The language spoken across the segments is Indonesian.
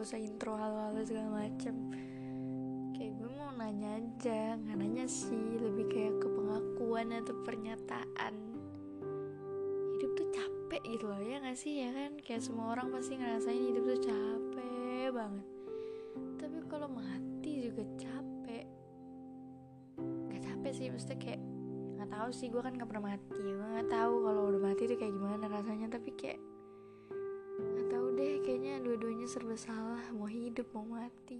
nggak usah intro halo-halo segala macem. Kayak gue mau nanya aja nggak nanya sih lebih kayak ke pengakuan atau pernyataan. Hidup tuh capek gitu loh ya nggak sih ya kan? Kayak semua orang pasti ngerasain hidup tuh capek banget. Tapi kalau mati juga capek. Nggak capek sih maksudnya kayak nggak tahu sih gue kan nggak pernah mati. Gue nggak tahu kalau udah mati tuh kayak gimana rasanya tapi kayak kayaknya dua-duanya serba salah. Mau hidup mau mati.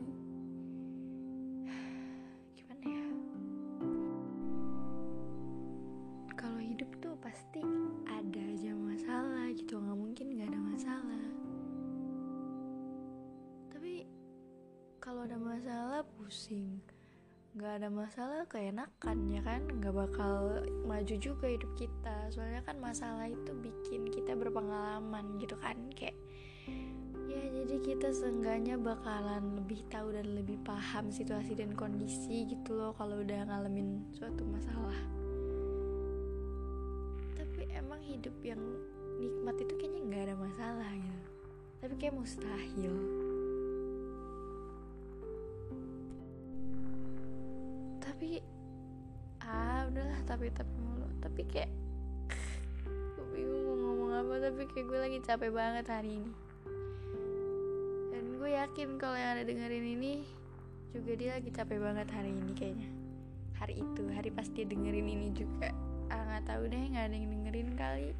Gimana ya? Kalau hidup tuh pasti ada aja masalah gitu. Nggak mungkin nggak ada masalah. Tapi kalau ada masalah pusing. Nggak ada masalah keenakan ya kan? Nggak bakal maju juga hidup kita. Soalnya kan masalah itu bikin kita berpengalaman gitu kan? Kayak ya jadi kita seenggaknya bakalan lebih tahu dan lebih paham situasi dan kondisi gitu loh kalau udah ngalamin suatu masalah. Tapi emang hidup yang nikmat itu kayaknya nggak ada masalah gitu. Tapi kayak mustahil. Tapi ah udahlah tapi tapi mulu. Tapi kayak gue bingung mau ngomong apa tapi kayak gue lagi capek banget hari ini yakin kalau yang ada dengerin ini juga dia lagi capek banget hari ini kayaknya. Hari itu hari pas dia dengerin ini juga. Ah nggak tahu deh nggak ada yang dengerin kali.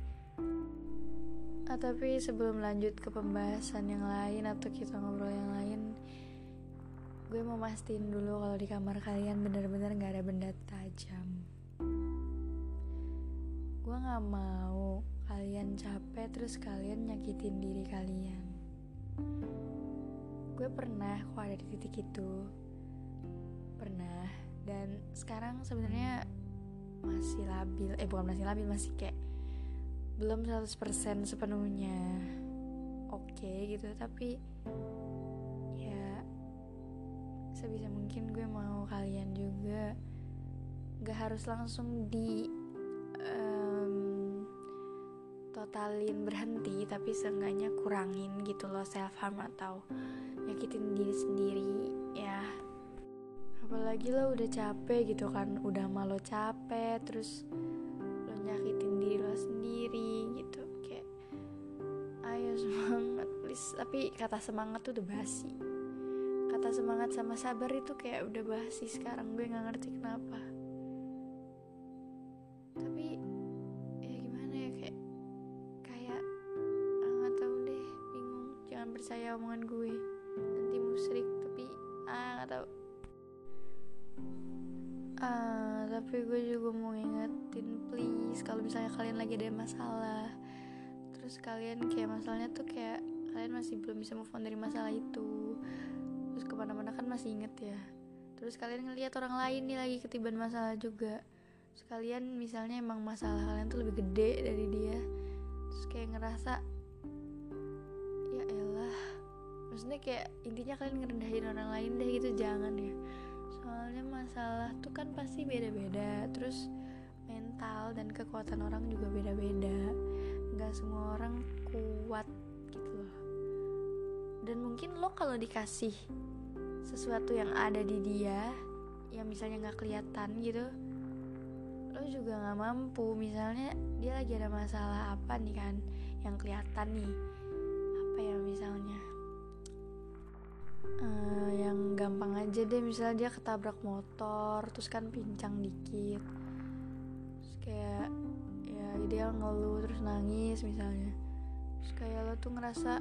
Ah, tapi sebelum lanjut ke pembahasan yang lain atau kita ngobrol yang lain gue mau mastiin dulu kalau di kamar kalian bener-bener nggak ada benda tajam. Gue nggak mau kalian capek terus kalian nyakitin diri kalian gue pernah kok ada di titik itu. Pernah. Dan sekarang sebenarnya masih labil. Eh bukan masih labil masih kayak belum 100% sepenuhnya. Oke okay, gitu. Tapi ya sebisa mungkin gue mau kalian juga gak harus langsung di um, totalin berhenti tapi seenggaknya kurangin gitu loh self harm atau nyakitin diri sendiri ya. Apalagi lo udah capek gitu kan udah malu capek terus lo nyakitin diri lo sendiri gitu. Kayak ayo semangat please. Tapi kata semangat tuh udah basi. Kata semangat sama sabar itu kayak udah basi sekarang gue nggak ngerti kenapa percaya omongan gue. Nanti musrik tapi ah nggak tahu. Ah tapi gue juga mau ngingetin please kalau misalnya kalian lagi ada masalah. Terus kalian kayak masalahnya tuh kayak kalian masih belum bisa move on dari masalah itu. Terus ke mana-mana kan masih inget ya. Terus kalian ngelihat orang lain nih lagi ketiban masalah juga. Terus kalian misalnya emang masalah kalian tuh lebih gede dari dia. Terus kayak ngerasa maksudnya kayak intinya kalian ngerendahin orang lain deh gitu jangan ya. Soalnya masalah tuh kan pasti beda-beda terus mental dan kekuatan orang juga beda-beda. Nggak semua orang kuat gitu loh. Dan mungkin lo kalau dikasih sesuatu yang ada di dia yang misalnya nggak kelihatan gitu lo juga nggak mampu. Misalnya dia lagi ada masalah apa nih kan yang kelihatan nih. Apa ya misalnya uh, yang gampang aja deh misalnya dia ketabrak motor terus kan pincang dikit. Terus kayak ya dia ngeluh terus nangis misalnya. Terus kayak lo tuh ngerasa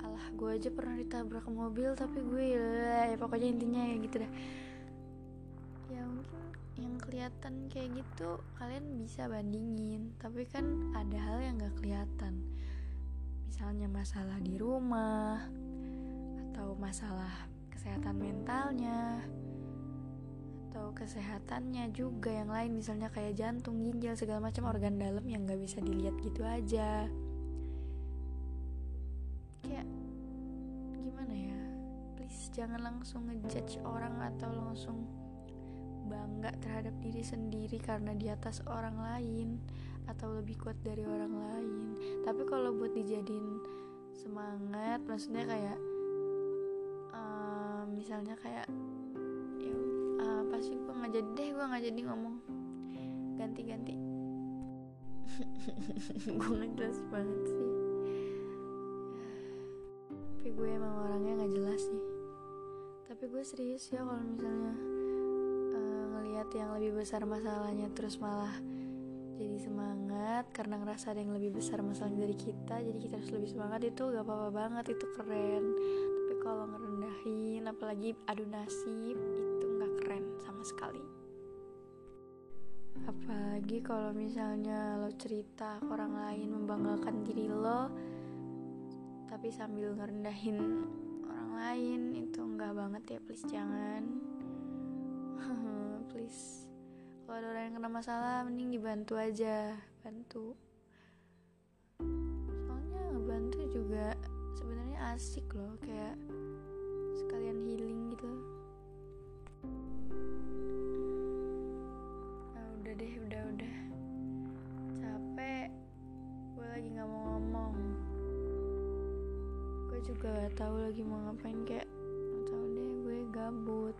alah gue aja pernah ditabrak mobil tapi gue ya pokoknya intinya ya gitu dah ya mungkin yang kelihatan kayak gitu kalian bisa bandingin. Tapi kan ada hal yang gak kelihatan. Misalnya masalah di rumah atau masalah kesehatan mentalnya atau kesehatannya juga yang lain misalnya kayak jantung ginjal segala macam organ dalam yang nggak bisa dilihat gitu aja. Kayak gimana ya? Please jangan langsung ngejudge orang atau langsung bangga terhadap diri sendiri karena di atas orang lain atau lebih kuat dari orang lain. Tapi kalau buat dijadiin semangat maksudnya kayak misalnya kayak ya uh, pasti gue nggak jadi deh gue nggak jadi ngomong. Ganti-ganti. Gue ngejelas banget sih. Tapi gue emang orangnya nggak jelas sih. Tapi gue serius ya kalau misalnya uh, yang lebih besar masalahnya terus malah jadi semangat karena ngerasa ada yang lebih besar masalahnya dari kita jadi kita harus lebih semangat itu gak apa-apa banget itu keren kalau ngerendahin apalagi adu nasib itu nggak keren sama sekali. Apalagi kalau misalnya lo cerita ke orang lain membanggakan diri lo tapi sambil ngerendahin orang lain itu enggak banget ya please jangan. Please. Kalau ada orang yang kena masalah mending dibantu aja bantu asik loh kayak sekalian healing gitu. Nah udah deh udah udah. Capek. Gue lagi nggak mau ngomong. Gue juga gak tahu lagi mau ngapain kayak gak tahu deh gue gabut.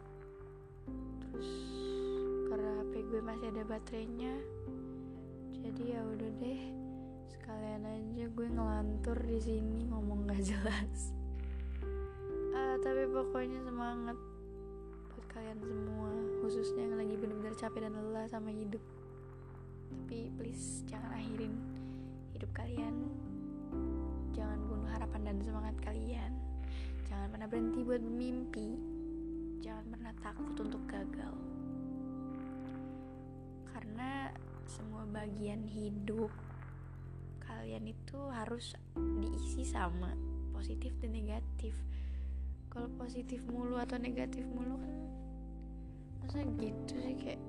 Terus karena HP gue masih ada baterainya. Jadi ya udah deh sekalian aja gue ngelantur di sini ngomong gak jelas. Ah tapi pokoknya semangat buat kalian semua khususnya yang lagi bener-bener capek dan lelah sama hidup. Tapi please jangan akhirin hidup kalian. Jangan bunuh harapan dan semangat kalian. Jangan pernah berhenti buat bermimpi jangan pernah takut untuk gagal. Karena semua bagian hidup kalian itu harus diisi sama positif dan negatif. Kalau positif mulu atau negatif mulu kan masa gitu sih kayak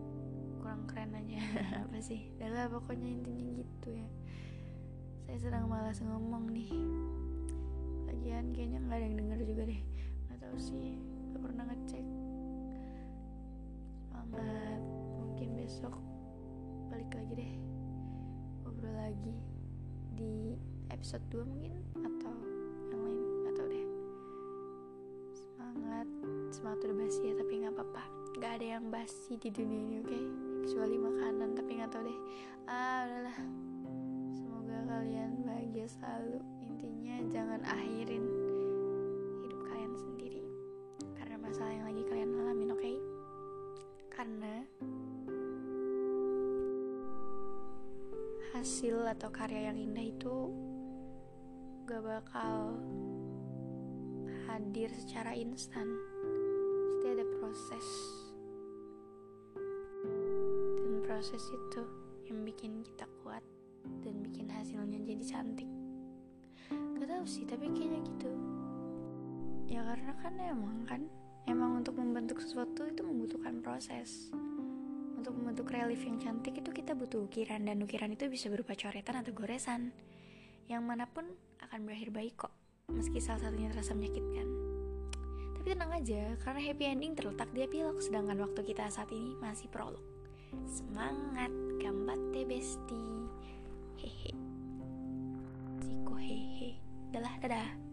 kurang keren aja. Apa sih? Adalah pokoknya intinya gitu ya. Saya sedang malas ngomong nih. Lagian kayaknya nggak ada yang denger juga deh. Nggak tahu sih gak pernah ngecek. Semangat. Mungkin besok balik lagi deh. Ngobrol lagi di episode 2 mungkin atau yang lain tahu deh. Semangat semangat udah basi ya tapi nggak apa-apa. Nggak ada yang basi di dunia ini oke? Okay? kecuali makanan tapi nggak tahu deh. Ah udahlah. Semoga kalian bahagia selalu. Intinya jangan akhirin hasil atau karya yang indah itu gak bakal hadir secara instan. Pasti ada proses. Dan proses itu yang bikin kita kuat dan bikin hasilnya jadi cantik. Gak tahu sih tapi kayaknya gitu. Ya karena kan emang kan emang untuk membentuk sesuatu itu membutuhkan proses untuk membentuk relief yang cantik itu kita butuh ukiran dan ukiran itu bisa berupa coretan atau goresan. Yang mana pun akan berakhir baik kok meski salah satunya terasa menyakitkan. Tapi tenang aja karena happy ending terletak di epilog sedangkan waktu kita saat ini masih prolog. Semangat gambate besti hehe. Siko hehe. Dadah dadah